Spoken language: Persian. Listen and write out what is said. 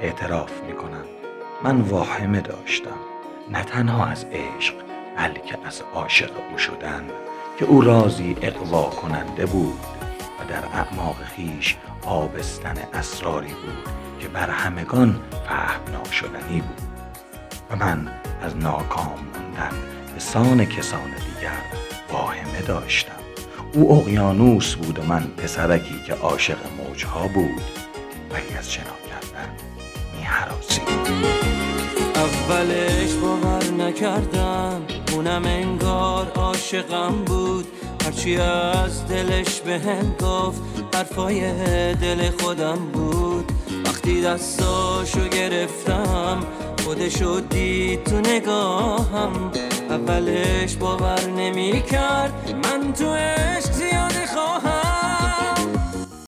اعتراف می‌کنم. من واهمه داشتم. نه تنها از عشق بلکه از عاشق او شدن که او رازی اقوا کننده بود و در اعماق خیش آبستن اسراری بود که بر همگان فهم ناشدنی بود. و من از ناکام موندن به سان کسان دیگر واهمه داشتم. او اقیانوس بود و من پسرکی که عاشق موجها بود. و از شنا کردن اولش باور نکردم اونم انگار عاشقم بود. هرچی از دلش به هم گفت حرفای دل خودم بود. وقتی دستاشو گرفتم خودشو دید تو نگاهم. اولش باور نمی کرد من تو